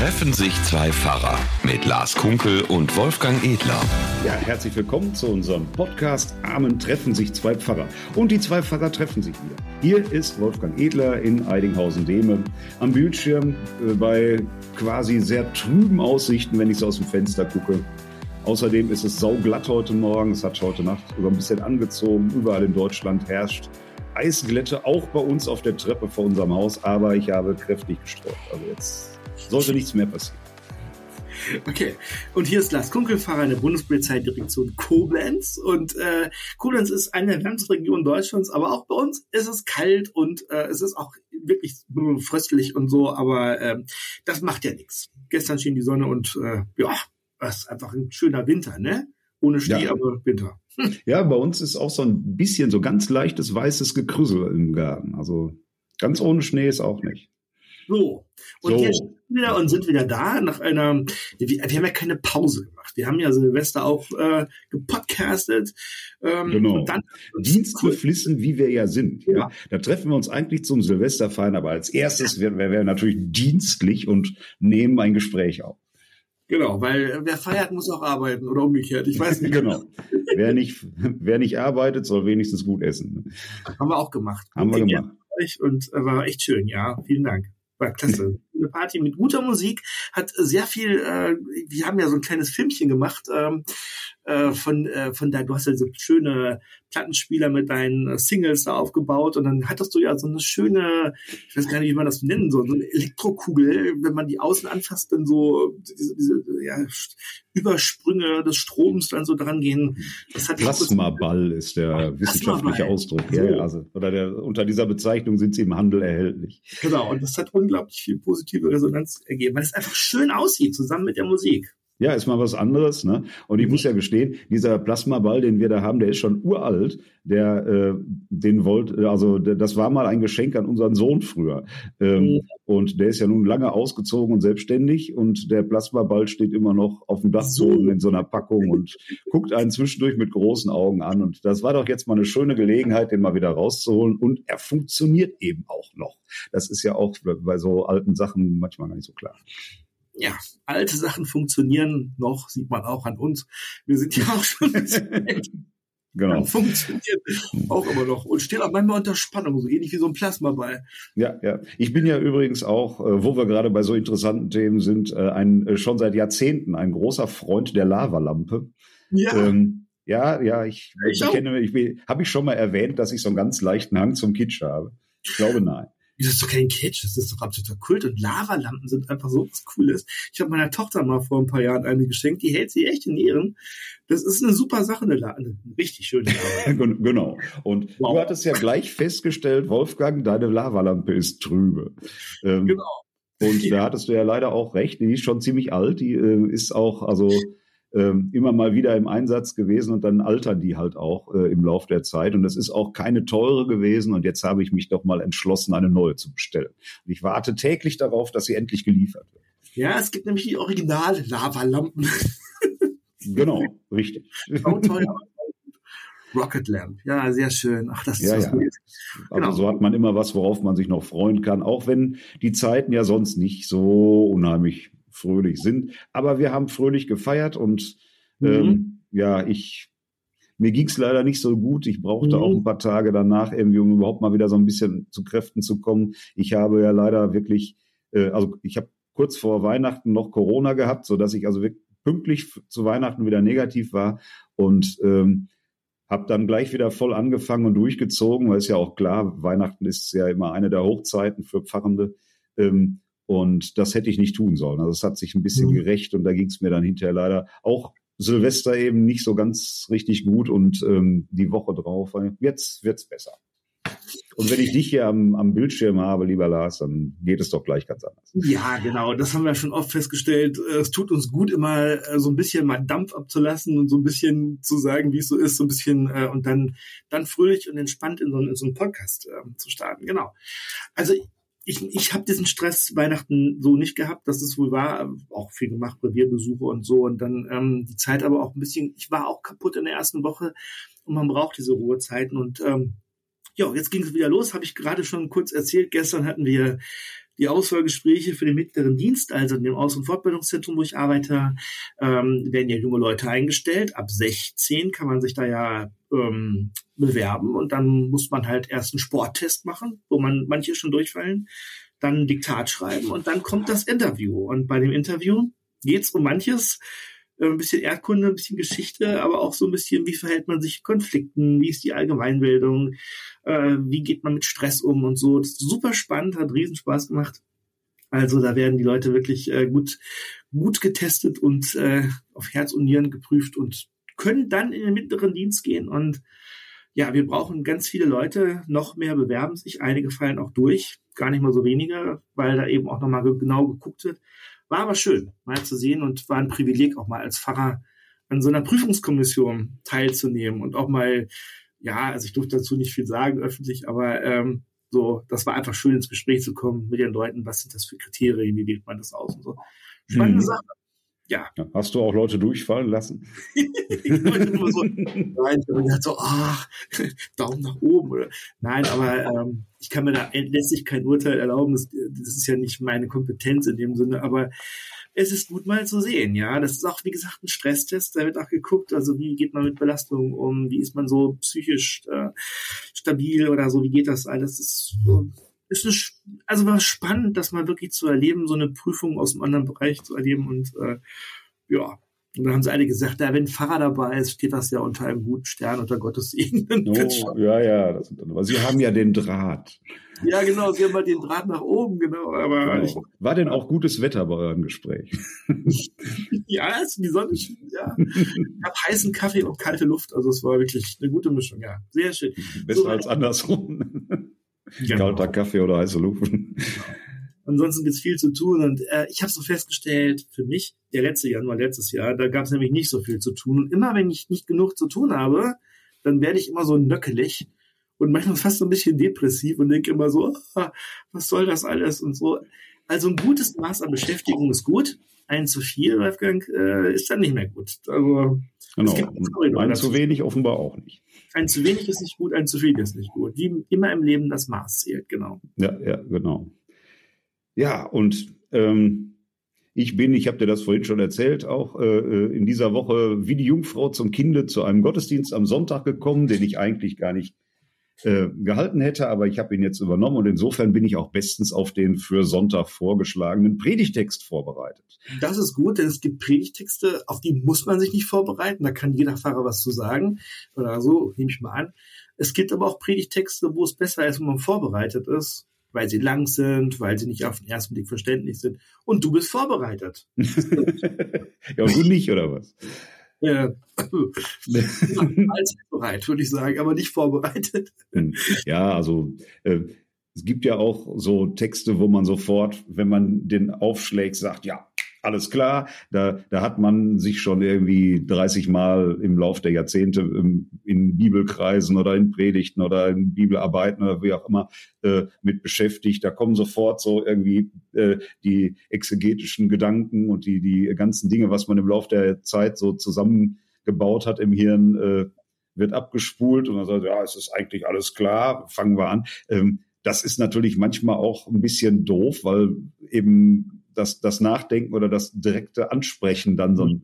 Treffen sich zwei Pfarrer mit Lars Kunkel und Wolfgang Edler. Ja, herzlich willkommen zu unserem Podcast Amen treffen sich zwei Pfarrer. Und die zwei Pfarrer treffen sich wieder. Hier ist Wolfgang Edler in Eidinghausen-Dehme am Bildschirm äh, bei quasi sehr trüben Aussichten, wenn ich so aus dem Fenster gucke. Außerdem ist es sauglatt heute Morgen. Es hat heute Nacht sogar ein bisschen angezogen. Überall in Deutschland herrscht Eisglätte, auch bei uns auf der Treppe vor unserem Haus. Aber ich habe kräftig gestreut. Also jetzt sollte nichts mehr passieren. Okay, und hier ist Lars Kunkelfahrer in der Bundespolizeidirektion Koblenz. Und äh, Koblenz ist eine der Landesregionen Deutschlands, aber auch bei uns ist es kalt und äh, es ist auch wirklich fröstlich und so, aber äh, das macht ja nichts. Gestern schien die Sonne und äh, ja, es ist einfach ein schöner Winter, ne? Ohne Schnee, ja. aber Winter. Ja, bei uns ist auch so ein bisschen so ganz leichtes weißes Gekrüssel im Garten. Also ganz ohne Schnee ist auch nicht. So. Und so. jetzt wieder und sind wieder da nach einer, wir, wir, haben ja keine Pause gemacht. Wir haben ja Silvester auch äh, gepodcastet. Ähm, genau. dann, Dienstbeflissen, wie wir ja sind. Ja? ja? Da treffen wir uns eigentlich zum Silvesterfeiern, aber als erstes wären wir, wir natürlich dienstlich und nehmen ein Gespräch auf. Genau, weil wer feiert, muss auch arbeiten oder umgekehrt. Ich weiß nicht. genau. wer, nicht, wer nicht arbeitet, soll wenigstens gut essen. Haben wir auch gemacht. Haben wir gemacht. Und äh, war echt schön, ja. Vielen Dank. War klasse. Eine Party mit guter Musik, hat sehr viel, äh, wir haben ja so ein kleines Filmchen gemacht, ähm, äh, von, äh, von da, du hast ja so schöne Plattenspieler mit deinen äh, Singles da aufgebaut und dann hattest du ja so eine schöne, ich weiß gar nicht, wie man das nennen soll, so eine Elektrokugel, wenn man die außen anfasst, dann so diese, diese ja, Übersprünge des Stroms dann so dran gehen. Plasmaball ist der wissenschaftliche Ausdruck. So. Ja, also, oder der, unter dieser Bezeichnung sind sie im Handel erhältlich. Genau, und das hat unglaublich viel positive Resonanz ergeben, weil es einfach schön aussieht, zusammen mit der Musik. Ja, ist mal was anderes. Ne? Und ich muss ja gestehen, dieser Plasmaball, den wir da haben, der ist schon uralt. Der, äh, den wollt, also der, das war mal ein Geschenk an unseren Sohn früher. Ähm, mhm. Und der ist ja nun lange ausgezogen und selbstständig. Und der Plasmaball steht immer noch auf dem Dachboden so. in so einer Packung und guckt einen zwischendurch mit großen Augen an. Und das war doch jetzt mal eine schöne Gelegenheit, den mal wieder rauszuholen. Und er funktioniert eben auch noch. Das ist ja auch bei so alten Sachen manchmal gar nicht so klar ja, alte Sachen funktionieren noch, sieht man auch an uns. Wir sind ja auch schon ein bisschen älter. Genau. Funktioniert auch immer noch und steht auch manchmal unter Spannung, so ähnlich wie so ein Plasmaball. Ja, ja. Ich bin ja übrigens auch, äh, wo wir gerade bei so interessanten Themen sind, äh, ein äh, schon seit Jahrzehnten ein großer Freund der Lavalampe. Ja. Ähm, ja, ja, ich, ich, ich kenne, ich, habe ich schon mal erwähnt, dass ich so einen ganz leichten Hang zum Kitsch habe. Ich glaube, nein. Das ist doch kein Kitsch, das ist doch absoluter Kult. Und Lavalampen sind einfach so was Cooles. Ich habe meiner Tochter mal vor ein paar Jahren eine geschenkt, die hält sie echt in Ehren. Das ist eine super Sache, eine, La eine richtig schöne Lava. genau. Und wow. du hattest ja gleich festgestellt, Wolfgang, deine Lavalampe ist trübe. Ähm, genau. Und ja. da hattest du ja leider auch recht, die ist schon ziemlich alt, die äh, ist auch, also immer mal wieder im Einsatz gewesen und dann altern die halt auch äh, im Lauf der Zeit. Und das ist auch keine teure gewesen. Und jetzt habe ich mich doch mal entschlossen, eine neue zu bestellen. Und ich warte täglich darauf, dass sie endlich geliefert wird. Ja, es gibt nämlich die original Lavalampen. genau, richtig. Rocket Lamp. Ja, sehr schön. Ach, das ist ja, was ja. Also genau. so hat man immer was, worauf man sich noch freuen kann, auch wenn die Zeiten ja sonst nicht so unheimlich fröhlich sind. Aber wir haben fröhlich gefeiert und mhm. ähm, ja, ich mir ging es leider nicht so gut. Ich brauchte mhm. auch ein paar Tage danach irgendwie, um überhaupt mal wieder so ein bisschen zu Kräften zu kommen. Ich habe ja leider wirklich, äh, also ich habe kurz vor Weihnachten noch Corona gehabt, so dass ich also wirklich pünktlich zu Weihnachten wieder negativ war und ähm, habe dann gleich wieder voll angefangen und durchgezogen, weil es ja auch klar, Weihnachten ist ja immer eine der Hochzeiten für Pfarrende. Ähm, und das hätte ich nicht tun sollen. Also es hat sich ein bisschen mhm. gerecht und da ging es mir dann hinterher leider auch Silvester eben nicht so ganz richtig gut und ähm, die Woche drauf, jetzt wird's besser. Und wenn ich dich hier am, am Bildschirm habe, lieber Lars, dann geht es doch gleich ganz anders. Ja, genau. Das haben wir schon oft festgestellt. Es tut uns gut, immer äh, so ein bisschen mal Dampf abzulassen und so ein bisschen zu sagen, wie es so ist, so ein bisschen äh, und dann, dann fröhlich und entspannt in so, in so einen Podcast äh, zu starten. Genau. Also ich, ich habe diesen Stress Weihnachten so nicht gehabt, dass es wohl war. Auch viel gemacht, Revierbesuche und so. Und dann ähm, die Zeit aber auch ein bisschen, ich war auch kaputt in der ersten Woche und man braucht diese Ruhezeiten. Und ähm, ja, jetzt ging es wieder los, habe ich gerade schon kurz erzählt. Gestern hatten wir die Auswahlgespräche für den mittleren Dienst, also in dem Aus- und Fortbildungszentrum, wo ich arbeite, ähm, werden ja junge Leute eingestellt. Ab 16 kann man sich da ja ähm, bewerben und dann muss man halt erst einen Sporttest machen, wo man manche schon durchfallen, dann ein Diktat schreiben und dann kommt das Interview. Und bei dem Interview geht es um manches, ein bisschen Erdkunde, ein bisschen Geschichte, aber auch so ein bisschen, wie verhält man sich Konflikten, wie ist die Allgemeinbildung, äh, wie geht man mit Stress um und so. Das ist super spannend, hat riesen Spaß gemacht. Also da werden die Leute wirklich äh, gut, gut getestet und äh, auf Herz und Nieren geprüft und können dann in den mittleren Dienst gehen. Und ja, wir brauchen ganz viele Leute, noch mehr bewerben sich, einige fallen auch durch, gar nicht mal so wenige, weil da eben auch nochmal genau geguckt wird. War aber schön, mal zu sehen und war ein Privileg, auch mal als Pfarrer an so einer Prüfungskommission teilzunehmen und auch mal, ja, also ich durfte dazu nicht viel sagen öffentlich, aber ähm, so, das war einfach schön ins Gespräch zu kommen mit den Leuten, was sind das für Kriterien, wie wählt man das aus und so. Spannende mhm. Sache ja. Hast du auch Leute durchfallen lassen? ich wollte nur so, nein, ich habe so, ach, Daumen nach oben. Oder, nein, aber ähm, ich kann mir da letztlich kein Urteil erlauben. Das, das ist ja nicht meine Kompetenz in dem Sinne, aber es ist gut mal zu sehen, ja. Das ist auch, wie gesagt, ein Stresstest. Da wird auch geguckt, also wie geht man mit Belastungen um, wie ist man so psychisch äh, stabil oder so, wie geht das alles? Das ist so, ist eine, also war spannend, das mal wirklich zu erleben, so eine Prüfung aus einem anderen Bereich zu erleben und äh, ja. Und dann haben sie alle gesagt, da wenn ein Pfarrer dabei ist, steht das ja unter einem guten Stern, unter Gottes Segen. Oh, ja, ja, das, aber Sie haben ja den Draht. Ja, genau, Sie haben mal den Draht nach oben, genau. Aber genau. Ich, War denn auch gutes Wetter bei eurem Gespräch? ja, die Sonne, ja. Ich habe heißen Kaffee und kalte Luft, also es war wirklich eine gute Mischung, ja. Sehr schön. Besser so, als andersrum. Genau. Kalter Kaffee oder heiße Luft. Ansonsten gibt es viel zu tun und äh, ich habe so festgestellt, für mich, der letzte Januar letztes Jahr, da gab es nämlich nicht so viel zu tun. Und immer wenn ich nicht genug zu tun habe, dann werde ich immer so nöckelig und manchmal fast so ein bisschen depressiv und denke immer so, ah, was soll das alles und so. Also ein gutes Maß an Beschäftigung ist gut. Ein zu viel, Wolfgang, äh, ist dann nicht mehr gut. Also genau. ein zu wenig offenbar auch nicht. Ein zu wenig ist nicht gut, ein zu viel ist nicht gut. Wie immer im Leben das Maß zählt, genau. Ja, ja, genau. Ja, und ähm, ich bin, ich habe dir das vorhin schon erzählt, auch äh, äh, in dieser Woche wie die Jungfrau zum Kinde zu einem Gottesdienst am Sonntag gekommen, den ich eigentlich gar nicht äh, gehalten hätte, aber ich habe ihn jetzt übernommen und insofern bin ich auch bestens auf den für Sonntag vorgeschlagenen Predigtext vorbereitet. Das ist gut, denn es gibt Predigtexte, auf die muss man sich nicht vorbereiten, da kann jeder Pfarrer was zu sagen oder so, nehme ich mal an. Es gibt aber auch Predigtexte, wo es besser ist, wenn man vorbereitet ist, weil sie lang sind, weil sie nicht auf den ersten Blick verständlich sind. Und du bist vorbereitet. ja, und du nicht, oder was? Ja, bereit, würde ich sagen, aber nicht vorbereitet. Ja, also äh, es gibt ja auch so Texte, wo man sofort, wenn man den aufschlägt, sagt, ja, alles klar. Da, da hat man sich schon irgendwie 30 Mal im Lauf der Jahrzehnte in, in Bibelkreisen oder in Predigten oder in Bibelarbeiten oder wie auch immer äh, mit beschäftigt. Da kommen sofort so irgendwie äh, die exegetischen Gedanken und die, die ganzen Dinge, was man im Lauf der Zeit so zusammengebaut hat im Hirn, äh, wird abgespult und dann sagt, ja, es ist eigentlich alles klar, fangen wir an. Ähm, das ist natürlich manchmal auch ein bisschen doof, weil eben das, das Nachdenken oder das direkte Ansprechen dann so mhm.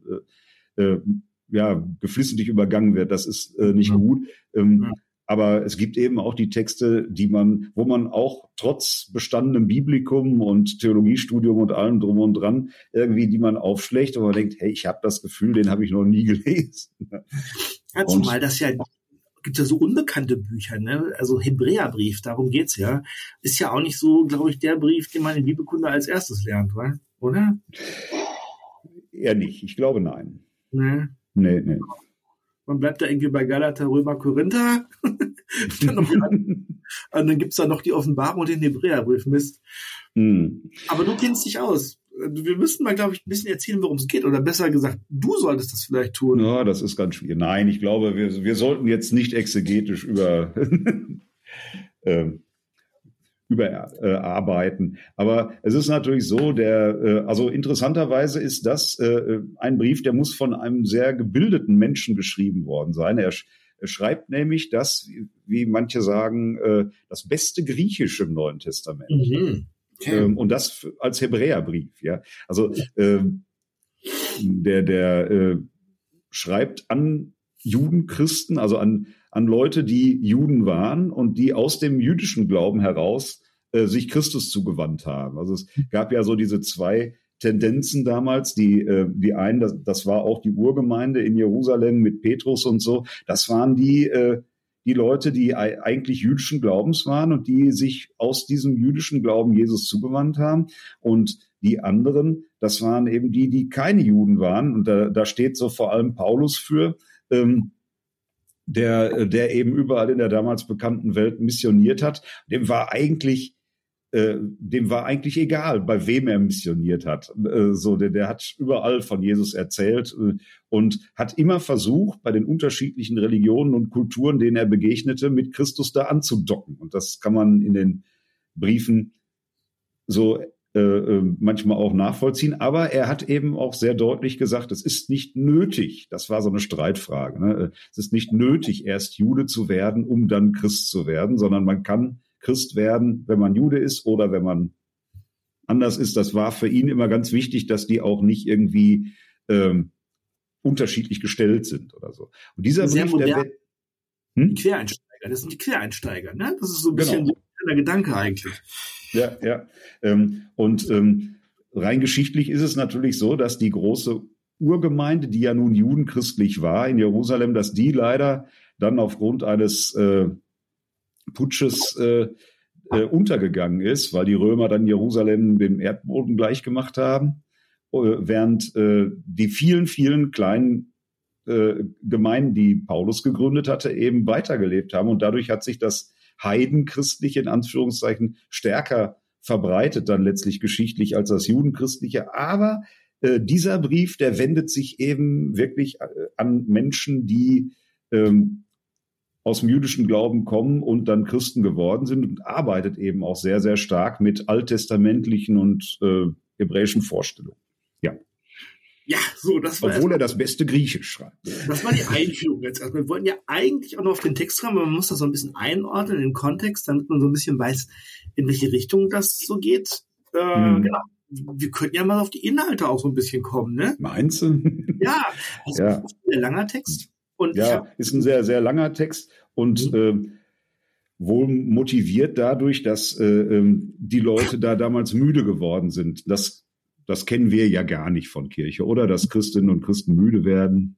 äh, äh, ja, geflissentlich übergangen wird. Das ist äh, nicht mhm. gut. Ähm, mhm. Aber es gibt eben auch die Texte, die man, wo man auch trotz bestandenem Biblikum und Theologiestudium und allem drum und dran irgendwie, die man aufschlägt und man denkt, hey, ich habe das Gefühl, den habe ich noch nie gelesen. Ja, zumal das ja gibt ja so unbekannte Bücher, ne? Also Hebräerbrief, darum geht's ja. Ist ja auch nicht so, glaube ich, der Brief, den man in Bibelkunde als erstes lernt, oder? Eher nicht. Ich glaube nein. Nee. Nee, nee. Man bleibt da irgendwie bei Galater, Römer, Korinther. dann und dann gibt's da noch die Offenbarung und den Hebräerbrief. Mist. Mm. Aber du kennst dich aus wir müssten mal, glaube ich, ein bisschen erzählen, worum es geht. Oder besser gesagt, du solltest das vielleicht tun. Ja, das ist ganz schwierig. Nein, ich glaube, wir, wir sollten jetzt nicht exegetisch über, äh, überarbeiten. Aber es ist natürlich so, der, äh, also interessanterweise ist das äh, ein Brief, der muss von einem sehr gebildeten Menschen geschrieben worden sein. Er, er schreibt nämlich das, wie manche sagen, äh, das beste Griechisch im Neuen Testament. Mhm. Ähm, und das als Hebräerbrief, ja. Also ähm, der, der äh, schreibt an Judenchristen, also an, an Leute, die Juden waren und die aus dem jüdischen Glauben heraus äh, sich Christus zugewandt haben. Also es gab ja so diese zwei Tendenzen damals. Die, äh, die einen, das, das war auch die Urgemeinde in Jerusalem mit Petrus und so. Das waren die, äh, die Leute, die eigentlich jüdischen Glaubens waren und die sich aus diesem jüdischen Glauben Jesus zugewandt haben. Und die anderen, das waren eben die, die keine Juden waren. Und da, da steht so vor allem Paulus für. Ähm, der, der eben überall in der damals bekannten Welt missioniert hat, dem war eigentlich äh, dem war eigentlich egal, bei wem er missioniert hat. Äh, so, der, der hat überall von Jesus erzählt äh, und hat immer versucht, bei den unterschiedlichen Religionen und Kulturen, denen er begegnete, mit Christus da anzudocken. Und das kann man in den Briefen so manchmal auch nachvollziehen. Aber er hat eben auch sehr deutlich gesagt, es ist nicht nötig, das war so eine Streitfrage, ne? es ist nicht nötig, erst Jude zu werden, um dann Christ zu werden, sondern man kann Christ werden, wenn man Jude ist oder wenn man anders ist. Das war für ihn immer ganz wichtig, dass die auch nicht irgendwie ähm, unterschiedlich gestellt sind oder so. Und dieser Sehr Brief, modern. der hm? die Quereinsteiger, das sind die Quereinsteiger, ne? Das ist so ein bisschen genau. der Gedanke eigentlich. Ja, ja. Ähm, und ähm, rein geschichtlich ist es natürlich so, dass die große Urgemeinde, die ja nun judenchristlich war in Jerusalem, dass die leider dann aufgrund eines äh, Putsches äh, äh, untergegangen ist, weil die Römer dann Jerusalem dem Erdboden gleichgemacht haben, äh, während äh, die vielen, vielen kleinen äh, Gemeinden, die Paulus gegründet hatte, eben weitergelebt haben. Und dadurch hat sich das Heidenchristliche in Anführungszeichen stärker verbreitet, dann letztlich geschichtlich als das Judenchristliche. Aber äh, dieser Brief, der wendet sich eben wirklich an Menschen, die ähm, aus dem jüdischen Glauben kommen und dann Christen geworden sind und arbeitet eben auch sehr, sehr stark mit alttestamentlichen und äh, hebräischen Vorstellungen. Ja. Ja, so, das war. Obwohl er das beste Griechisch schreibt. Das war die Einführung jetzt. Also wir wollten ja eigentlich auch noch auf den Text kommen, aber man muss das so ein bisschen einordnen, in den Kontext, damit man so ein bisschen weiß, in welche Richtung das so geht. Äh, hm. Genau. Wir könnten ja mal auf die Inhalte auch so ein bisschen kommen, ne? Meinst du? Ja, also ja. ein langer Text. Und ja, hab, ist ein sehr, sehr langer Text und mhm. äh, wohl motiviert dadurch, dass äh, ähm, die Leute da damals müde geworden sind. Das, das kennen wir ja gar nicht von Kirche, oder? Dass Christinnen und Christen müde werden.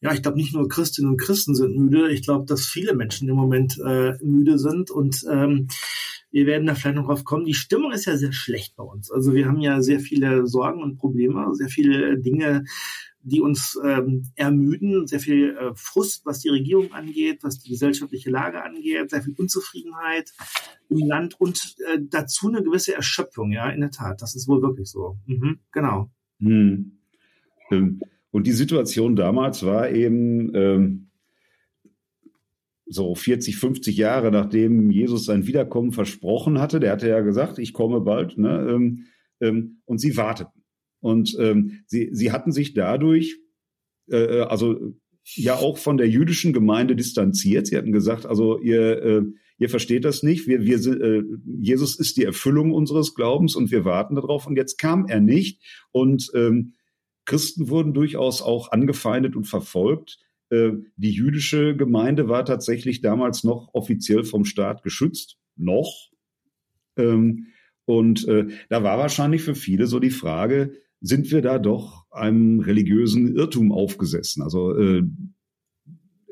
Ja, ich glaube, nicht nur Christinnen und Christen sind müde. Ich glaube, dass viele Menschen im Moment äh, müde sind und ähm, wir werden da vielleicht noch drauf kommen. Die Stimmung ist ja sehr schlecht bei uns. Also wir haben ja sehr viele Sorgen und Probleme, sehr viele Dinge, die uns ähm, ermüden, sehr viel äh, Frust, was die Regierung angeht, was die gesellschaftliche Lage angeht, sehr viel Unzufriedenheit im Land und äh, dazu eine gewisse Erschöpfung, ja, in der Tat. Das ist wohl wirklich so. Mhm, genau. Hm. Ähm, und die Situation damals war eben ähm, so 40, 50 Jahre nachdem Jesus sein Wiederkommen versprochen hatte. Der hatte ja gesagt, ich komme bald. Ne? Ähm, ähm, und sie warteten. Und ähm, sie, sie hatten sich dadurch, äh, äh, also ja auch von der jüdischen Gemeinde distanziert. Sie hatten gesagt, also ihr, äh, ihr versteht das nicht. Wir, wir, äh, Jesus ist die Erfüllung unseres Glaubens und wir warten darauf. Und jetzt kam er nicht. Und ähm, Christen wurden durchaus auch angefeindet und verfolgt. Äh, die jüdische Gemeinde war tatsächlich damals noch offiziell vom Staat geschützt. Noch. Ähm, und äh, da war wahrscheinlich für viele so die Frage, sind wir da doch einem religiösen Irrtum aufgesessen. Also äh,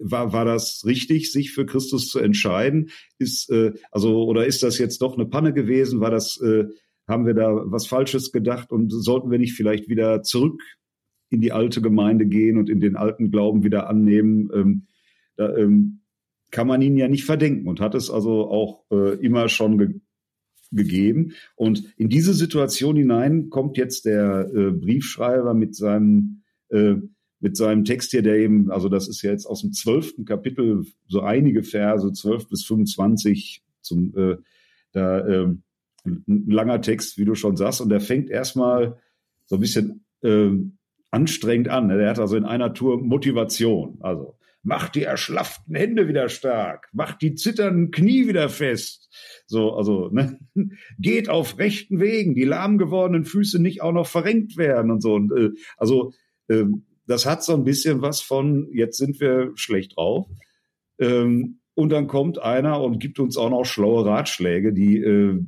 war, war das richtig, sich für Christus zu entscheiden? Ist äh, also oder ist das jetzt doch eine Panne gewesen? War das äh, haben wir da was Falsches gedacht und sollten wir nicht vielleicht wieder zurück in die alte Gemeinde gehen und in den alten Glauben wieder annehmen? Ähm, da ähm, kann man ihn ja nicht verdenken und hat es also auch äh, immer schon gegeben. Und in diese Situation hinein kommt jetzt der äh, Briefschreiber mit seinem äh, mit seinem Text hier, der eben, also das ist ja jetzt aus dem zwölften Kapitel, so einige Verse, zwölf bis 25, zum, äh, da äh, ein langer Text, wie du schon sagst, und der fängt erstmal so ein bisschen äh, anstrengend an. Er hat also in einer Tour Motivation. Also macht die erschlafften Hände wieder stark, macht die zitternden Knie wieder fest. So, also, ne? geht auf rechten Wegen, die lahm gewordenen Füße nicht auch noch verrenkt werden und so. Und, äh, also, äh, das hat so ein bisschen was von, jetzt sind wir schlecht drauf. Ähm, und dann kommt einer und gibt uns auch noch schlaue Ratschläge, die äh,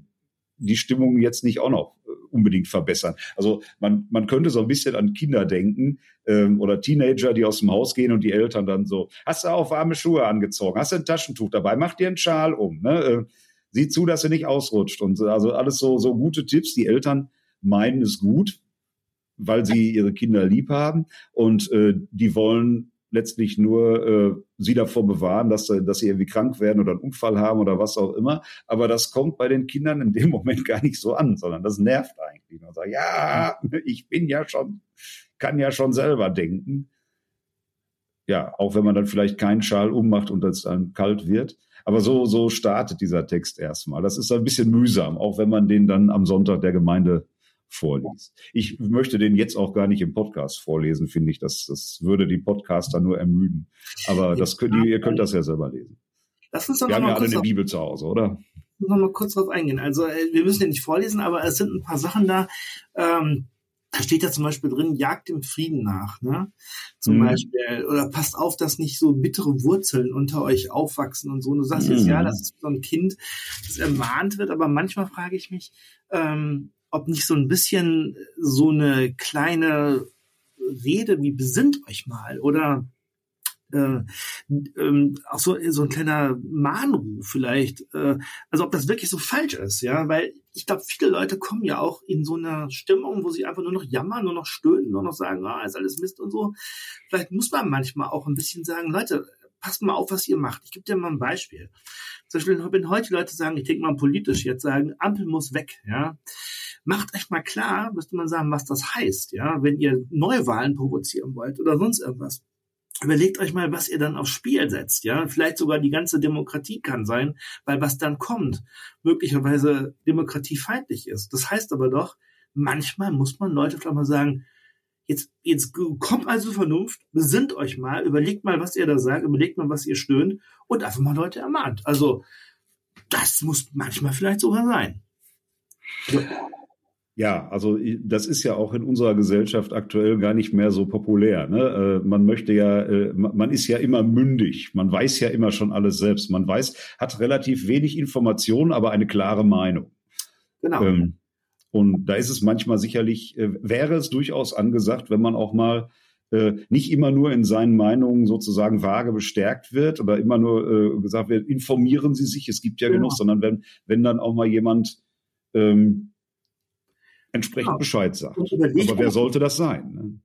die Stimmung jetzt nicht auch noch unbedingt verbessern. Also man, man könnte so ein bisschen an Kinder denken ähm, oder Teenager, die aus dem Haus gehen und die Eltern dann so, hast du auch warme Schuhe angezogen, hast du ein Taschentuch dabei, mach dir einen Schal um, ne? Äh, sieh zu, dass du nicht ausrutscht und also alles so, so gute Tipps. Die Eltern meinen es gut, weil sie ihre Kinder lieb haben und äh, die wollen letztlich nur äh, sie davor bewahren, dass, dass sie irgendwie krank werden oder einen Unfall haben oder was auch immer. Aber das kommt bei den Kindern in dem Moment gar nicht so an, sondern das nervt eigentlich. Man sagt, ja, ich bin ja schon, kann ja schon selber denken. Ja, auch wenn man dann vielleicht keinen Schal ummacht und es dann kalt wird. Aber so, so startet dieser Text erstmal. Das ist ein bisschen mühsam, auch wenn man den dann am Sonntag der Gemeinde vorliest. Ich möchte den jetzt auch gar nicht im Podcast vorlesen, finde ich. Das, das würde die Podcaster nur ermüden. Aber das könnt ihr, könnt das ja selber lesen. Lass uns doch wir haben ja alle eine Bibel zu Hause, oder? Noch mal kurz drauf eingehen. Also äh, wir müssen ja nicht vorlesen, aber es sind ein paar Sachen da. Ähm, da steht ja zum Beispiel drin, jagt dem Frieden nach, ne? Zum mhm. Beispiel, oder passt auf, dass nicht so bittere Wurzeln unter euch aufwachsen und so. Und du sagst mhm. jetzt, ja, das ist so ein Kind, das ermahnt wird, aber manchmal frage ich mich, ähm, ob nicht so ein bisschen so eine kleine Rede wie besinnt euch mal oder äh, ähm, auch so, so ein kleiner Mahnruf vielleicht, äh, also ob das wirklich so falsch ist, ja, weil ich glaube, viele Leute kommen ja auch in so einer Stimmung, wo sie einfach nur noch jammern, nur noch stöhnen, nur noch sagen, ah, ist alles Mist und so. Vielleicht muss man manchmal auch ein bisschen sagen, Leute, passt mal auf, was ihr macht. Ich gebe dir mal ein Beispiel. Zum Beispiel, wenn heute Leute sagen, ich denke mal politisch jetzt sagen, Ampel muss weg, ja macht euch mal klar, müsste man sagen, was das heißt, ja, wenn ihr Neuwahlen provozieren wollt oder sonst irgendwas. Überlegt euch mal, was ihr dann aufs Spiel setzt, ja. Vielleicht sogar die ganze Demokratie kann sein, weil was dann kommt, möglicherweise demokratiefeindlich ist. Das heißt aber doch, manchmal muss man Leute vielleicht mal sagen, jetzt, jetzt kommt also Vernunft, besinnt euch mal, überlegt mal, was ihr da sagt, überlegt mal, was ihr stöhnt und einfach mal Leute ermahnt. Also, das muss manchmal vielleicht sogar sein. Ja. Ja, also das ist ja auch in unserer Gesellschaft aktuell gar nicht mehr so populär. Ne? Äh, man möchte ja, äh, man ist ja immer mündig, man weiß ja immer schon alles selbst. Man weiß, hat relativ wenig Informationen, aber eine klare Meinung. Genau. Ähm, und da ist es manchmal sicherlich, äh, wäre es durchaus angesagt, wenn man auch mal äh, nicht immer nur in seinen Meinungen sozusagen vage bestärkt wird oder immer nur äh, gesagt wird, informieren Sie sich, es gibt ja, ja. genug, sondern wenn, wenn dann auch mal jemand ähm, entsprechend genau. Bescheid sagt. Aber wer sollte das sein? Ne?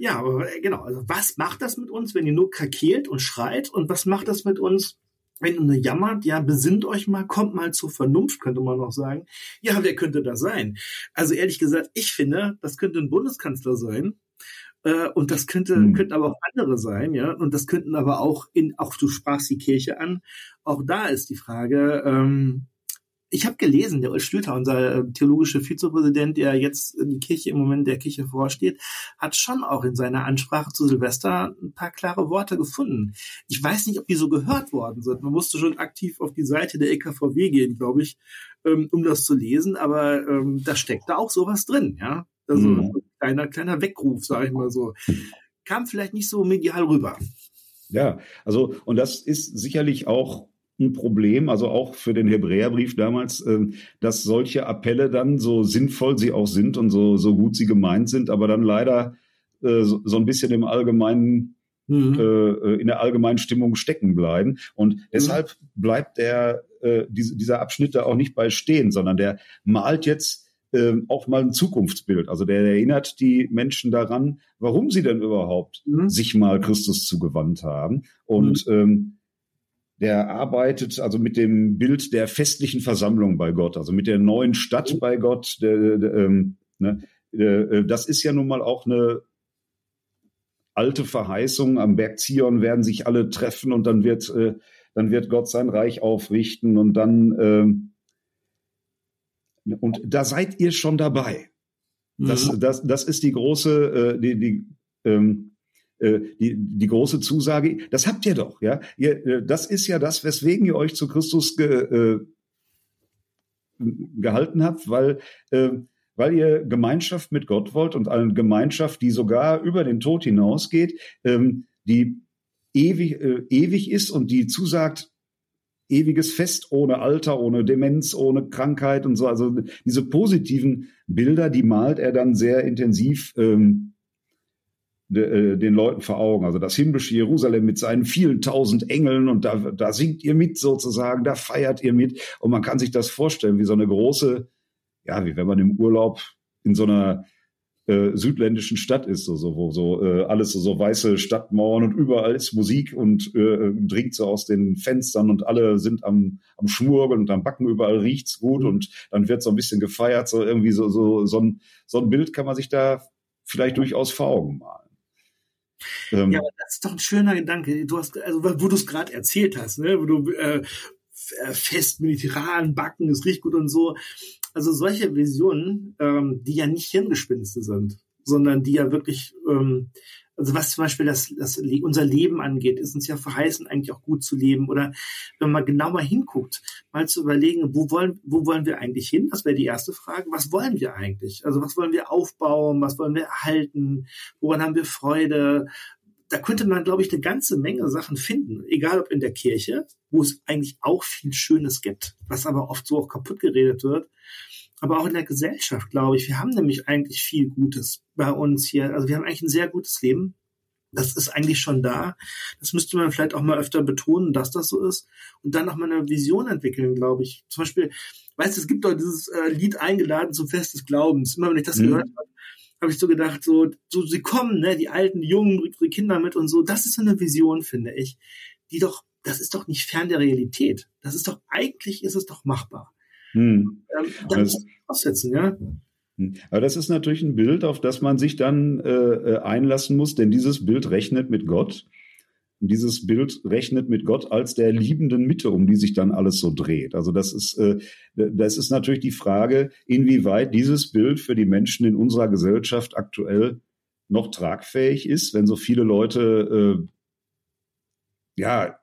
Ja, aber äh, genau. Also was macht das mit uns, wenn ihr nur krakeelt und schreit? Und was macht das mit uns, wenn ihr nur jammert? Ja, besinnt euch mal, kommt mal zur Vernunft, könnte man noch sagen. Ja, wer könnte das sein? Also ehrlich gesagt, ich finde, das könnte ein Bundeskanzler sein. Äh, und das könnte, hm. könnten aber auch andere sein, ja. Und das könnten aber auch in, auch du sprachst die Kirche an. Auch da ist die Frage, ähm, ich habe gelesen, der Ulf Schlüter, unser äh, theologischer Vizepräsident, der jetzt die Kirche im Moment der Kirche vorsteht, hat schon auch in seiner Ansprache zu Silvester ein paar klare Worte gefunden. Ich weiß nicht, ob die so gehört worden sind. Man musste schon aktiv auf die Seite der EKVW gehen, glaube ich, ähm, um das zu lesen. Aber ähm, da steckt da auch sowas drin, ja. Also mhm. ein kleiner, kleiner Weckruf, sage ich mal so. Kam vielleicht nicht so medial rüber. Ja, also und das ist sicherlich auch ein Problem, also auch für den Hebräerbrief damals, ähm, dass solche Appelle dann so sinnvoll sie auch sind und so, so gut sie gemeint sind, aber dann leider äh, so, ein bisschen im allgemeinen mhm. Äh, in der allgemeinen Stimmung stecken bleiben. Und mhm. deshalb bleibt der, äh, dieser Abschnitt da auch nicht bei stehen, sondern der malt jetzt ähm, auch mal ein Zukunftsbild. Also der erinnert die Menschen daran, warum sie denn überhaupt mhm. sich mal Christus zugewandt haben. Und mhm. ähm, der arbeitet also mit dem Bild der festlichen Versammlung bei Gott, also mit der neuen Stadt bei Gott. Der, der, ähm, ne, äh, das ist ja nun mal auch eine alte Verheißung. Am Berg Zion werden sich alle treffen und dann wird, äh, dann wird Gott sein Reich aufrichten und dann äh, und da seid ihr schon dabei. Das, mhm. das, das ist die große, äh, die, die ähm, äh, die, die große Zusage, das habt ihr doch, ja. Ihr, äh, das ist ja das, weswegen ihr euch zu Christus ge, äh, gehalten habt, weil, äh, weil ihr Gemeinschaft mit Gott wollt und eine Gemeinschaft, die sogar über den Tod hinausgeht, ähm, die ewig, äh, ewig ist und die zusagt, ewiges Fest ohne Alter, ohne Demenz, ohne Krankheit und so. Also diese positiven Bilder, die malt er dann sehr intensiv ähm, de, äh, den Leuten vor Augen. Also das himmlische Jerusalem mit seinen vielen tausend Engeln und da, da singt ihr mit sozusagen, da feiert ihr mit. Und man kann sich das vorstellen, wie so eine große, ja, wie wenn man im Urlaub in so einer äh, südländischen Stadt ist, so, so wo so äh, alles so, so weiße Stadtmauern und überall ist Musik und äh, dringt so aus den Fenstern und alle sind am, am Schmurgeln und am Backen, überall riecht's gut und dann wird so ein bisschen gefeiert, so irgendwie so, so, so ein, so ein Bild kann man sich da vielleicht durchaus vor Augen malen. Ähm, ja, aber das ist doch ein schöner Gedanke. Du hast, also wo du es gerade erzählt hast, ne, wo du äh, fest mediterran backen, es riecht gut und so. Also solche Visionen, ähm, die ja nicht Hirngespinste sind, sondern die ja wirklich, ähm, also was zum Beispiel das, das unser Leben angeht, ist uns ja verheißen, eigentlich auch gut zu leben. Oder wenn man genauer hinguckt, mal zu überlegen, wo wollen, wo wollen wir eigentlich hin? Das wäre die erste Frage. Was wollen wir eigentlich? Also was wollen wir aufbauen? Was wollen wir erhalten? Woran haben wir Freude? da könnte man, glaube ich, eine ganze Menge Sachen finden, egal ob in der Kirche, wo es eigentlich auch viel Schönes gibt, was aber oft so auch kaputt geredet wird, aber auch in der Gesellschaft, glaube ich. Wir haben nämlich eigentlich viel Gutes bei uns hier. Also wir haben eigentlich ein sehr gutes Leben. Das ist eigentlich schon da. Das müsste man vielleicht auch mal öfter betonen, dass das so ist. Und dann noch mal eine Vision entwickeln, glaube ich. Zum Beispiel, weißt du, es gibt doch dieses äh, Lied eingeladen zum Fest des Glaubens. Immer wenn ich das mhm. gehört habe, habe ich so gedacht, so, so sie kommen, ne, die Alten, die Jungen, ihre Kinder mit und so. Das ist so eine Vision, finde ich, die doch, das ist doch nicht fern der Realität. Das ist doch, eigentlich ist es doch machbar. Hm. Dann das, aussetzen, ja. Hm. Aber das ist natürlich ein Bild, auf das man sich dann äh, äh einlassen muss, denn dieses Bild rechnet mit Gott. Und dieses Bild rechnet mit Gott als der liebenden Mitte, um die sich dann alles so dreht. Also das ist, äh, das ist natürlich die Frage, inwieweit dieses Bild für die Menschen in unserer Gesellschaft aktuell noch tragfähig ist, wenn so viele Leute, äh, ja,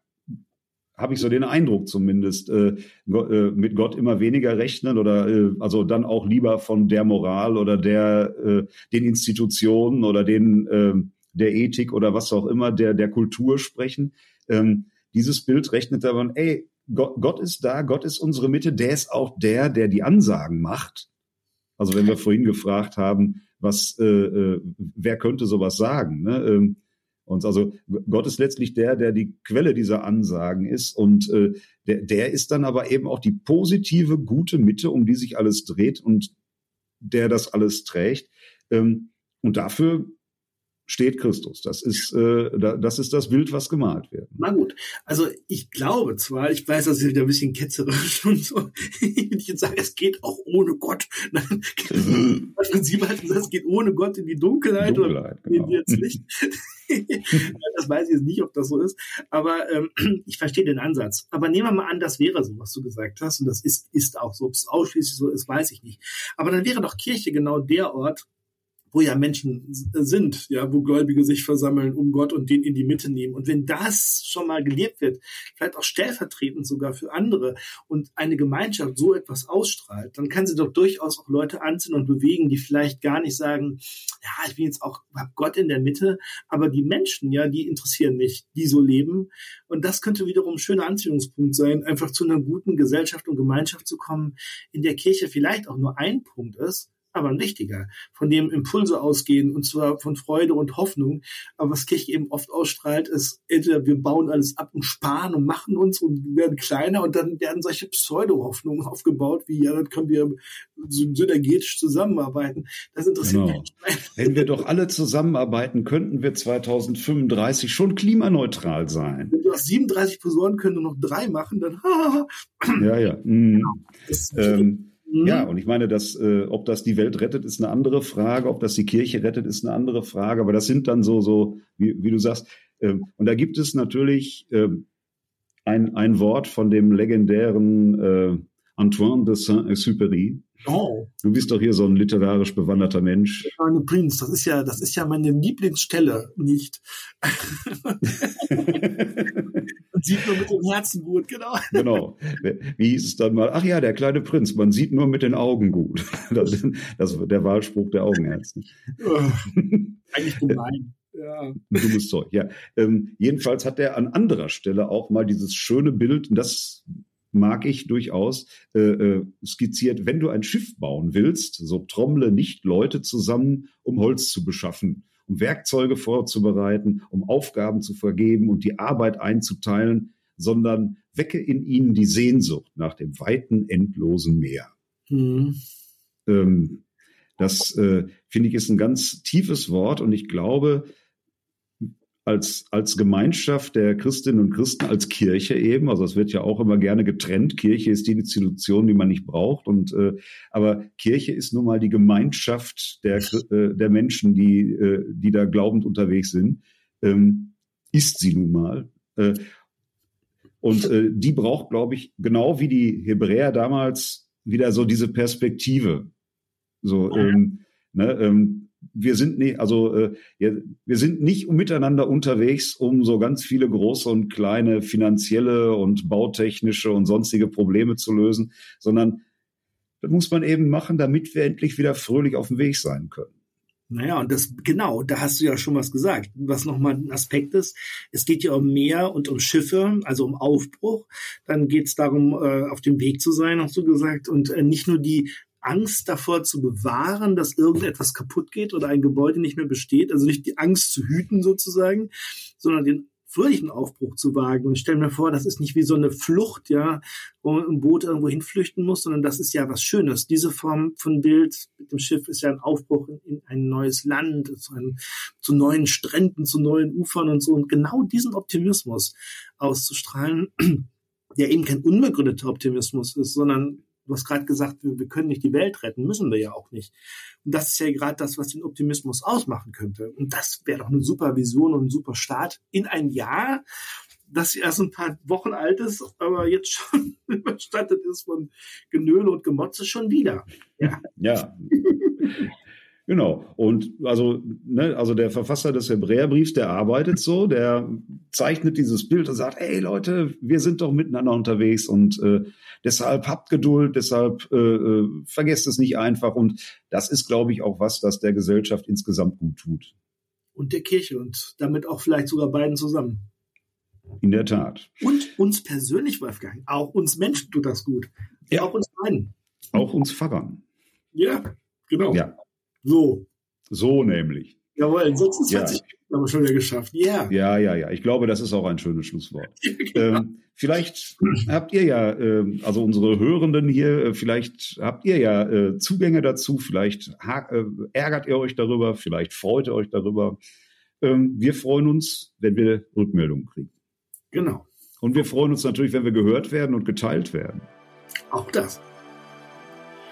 habe ich so den Eindruck zumindest, äh, äh, mit Gott immer weniger rechnen oder äh, also dann auch lieber von der Moral oder der äh, den Institutionen oder den äh, der Ethik oder was auch immer, der, der Kultur sprechen. Ähm, dieses Bild rechnet davon, ey, Gott, Gott ist da, Gott ist unsere Mitte, der ist auch der, der die Ansagen macht. Also wenn wir vorhin gefragt haben, was, äh, wer könnte sowas sagen? Ne? Ähm, und also Gott ist letztlich der, der die Quelle dieser Ansagen ist. Und äh, der, der ist dann aber eben auch die positive, gute Mitte, um die sich alles dreht und der das alles trägt. Ähm, und dafür steht Christus. Das ist, äh, das ist das Bild, was gemalt wird. Na gut. Also ich glaube zwar, ich weiß, das ist wieder ein bisschen ketzerisch und so, wenn ich jetzt sage, es geht auch ohne Gott. Nein, Sie meinten, es geht ohne Gott in die Dunkelheit, Dunkelheit oder genau. ins Licht. das weiß ich jetzt nicht, ob das so ist. Aber ähm, ich verstehe den Ansatz. Aber nehmen wir mal an, das wäre so, was du gesagt hast. Und das ist, ist auch so. Ob es ausschließlich so ist, weiß ich nicht. Aber dann wäre doch Kirche genau der Ort, wo ja Menschen sind, ja, wo Gläubige sich versammeln, um Gott und den in die Mitte nehmen. Und wenn das schon mal gelebt wird, vielleicht auch stellvertretend sogar für andere und eine Gemeinschaft so etwas ausstrahlt, dann kann sie doch durchaus auch Leute anziehen und bewegen, die vielleicht gar nicht sagen, ja, ich bin jetzt auch, hab Gott in der Mitte, aber die Menschen, ja, die interessieren mich, die so leben. Und das könnte wiederum ein schöner Anziehungspunkt sein, einfach zu einer guten Gesellschaft und Gemeinschaft zu kommen, in der Kirche vielleicht auch nur ein Punkt ist, aber ein wichtiger, von dem Impulse ausgehen und zwar von Freude und Hoffnung. Aber was Kirche eben oft ausstrahlt, ist entweder wir bauen alles ab und sparen und machen uns und werden kleiner und dann werden solche Pseudo-Hoffnungen aufgebaut, wie ja, dann können wir synergetisch zusammenarbeiten. Das interessiert genau. mich. Wenn wir doch alle zusammenarbeiten, könnten wir 2035 schon klimaneutral sein. Wenn du hast 37 Personen, können nur noch drei machen, dann ja, ja. Mhm. Das, ähm, Mhm. Ja, und ich meine, dass, äh, ob das die Welt rettet, ist eine andere Frage, ob das die Kirche rettet, ist eine andere Frage, aber das sind dann so, so wie, wie du sagst. Äh, und da gibt es natürlich äh, ein, ein Wort von dem legendären äh, Antoine de Saint-Exupéry. Oh. Du bist doch hier so ein literarisch bewanderter Mensch. Prinz, das ist ja, das ist ja meine Lieblingsstelle, nicht? man sieht nur mit dem Herzen gut, genau. Genau. Wie hieß es dann mal? Ach ja, der kleine Prinz, man sieht nur mit den Augen gut. Das, das der Wahlspruch der Augenärzte. Eigentlich gemein. Ja. Dummes Zeug, ja. Ähm, jedenfalls hat er an anderer Stelle auch mal dieses schöne Bild, und das mag ich durchaus, äh, äh, skizziert, wenn du ein Schiff bauen willst, so trommle nicht Leute zusammen, um Holz zu beschaffen, um Werkzeuge vorzubereiten, um Aufgaben zu vergeben und die Arbeit einzuteilen, sondern wecke in ihnen die Sehnsucht nach dem weiten, endlosen Meer. Mhm. Ähm, das äh, finde ich ist ein ganz tiefes Wort und ich glaube, als, als Gemeinschaft der Christinnen und Christen, als Kirche eben. Also es wird ja auch immer gerne getrennt. Kirche ist die Institution, die man nicht braucht. Und äh, aber Kirche ist nun mal die Gemeinschaft der, äh, der Menschen, die, äh, die da glaubend unterwegs sind. Ähm, ist sie nun mal. Äh, und äh, die braucht, glaube ich, genau wie die Hebräer damals wieder so diese Perspektive. So, ähm, ne, ähm, wir sind nicht, also äh, wir sind nicht miteinander unterwegs, um so ganz viele große und kleine finanzielle und bautechnische und sonstige Probleme zu lösen, sondern das muss man eben machen, damit wir endlich wieder fröhlich auf dem Weg sein können. Naja, und das, genau, da hast du ja schon was gesagt. Was nochmal ein Aspekt ist, es geht ja um Meer und um Schiffe, also um Aufbruch. Dann geht es darum, äh, auf dem Weg zu sein, hast du gesagt, und äh, nicht nur die Angst davor zu bewahren, dass irgendetwas kaputt geht oder ein Gebäude nicht mehr besteht. Also nicht die Angst zu hüten sozusagen, sondern den fröhlichen Aufbruch zu wagen. Und ich stelle mir vor, das ist nicht wie so eine Flucht, ja, wo man im Boot irgendwo hinflüchten muss, sondern das ist ja was Schönes. Diese Form von Bild mit dem Schiff ist ja ein Aufbruch in, in ein neues Land, zu, einem, zu neuen Stränden, zu neuen Ufern und so. Und genau diesen Optimismus auszustrahlen, der eben kein unbegründeter Optimismus ist, sondern Du hast gerade gesagt, wir, wir, können nicht die Welt retten, müssen wir ja auch nicht. Und das ist ja gerade das, was den Optimismus ausmachen könnte. Und das wäre doch eine super Vision und ein super Start in ein Jahr, das erst ein paar Wochen alt ist, aber jetzt schon überstattet ist von Genöle und Gemotze schon wieder. Ja. ja. Genau. Und also, ne, also der Verfasser des Hebräerbriefs, der arbeitet so, der zeichnet dieses Bild und sagt, ey Leute, wir sind doch miteinander unterwegs und äh, deshalb habt Geduld, deshalb äh, äh, vergesst es nicht einfach. Und das ist, glaube ich, auch was, das der Gesellschaft insgesamt gut tut. Und der Kirche und damit auch vielleicht sogar beiden zusammen. In der Tat. Und uns persönlich, Wolfgang, auch uns Menschen tut das gut. Ja. Auch uns beiden. Auch uns Pfarrern. Ja, genau. Ja. So. So nämlich. Jawohl, 26 ja. haben wir schon wieder geschafft. Yeah. Ja, ja, ja. Ich glaube, das ist auch ein schönes Schlusswort. genau. ähm, vielleicht habt ihr ja, äh, also unsere Hörenden hier, äh, vielleicht habt ihr ja äh, Zugänge dazu, vielleicht äh, ärgert ihr euch darüber, vielleicht freut ihr euch darüber. Ähm, wir freuen uns, wenn wir Rückmeldungen kriegen. Genau. Und wir freuen uns natürlich, wenn wir gehört werden und geteilt werden. Auch das.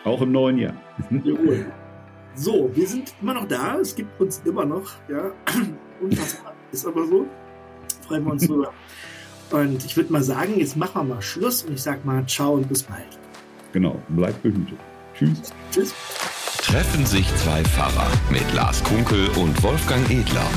Auch im neuen Jahr. Jawohl. So, wir sind immer noch da. Es gibt uns immer noch. Ja, unfassbar. Ist aber so. Freuen wir uns drüber. Und ich würde mal sagen, jetzt machen wir mal Schluss und ich sag mal ciao und bis bald. Genau, bleibt behütet. Tschüss. Tschüss. Treffen sich zwei Pfarrer mit Lars Kunkel und Wolfgang Edler.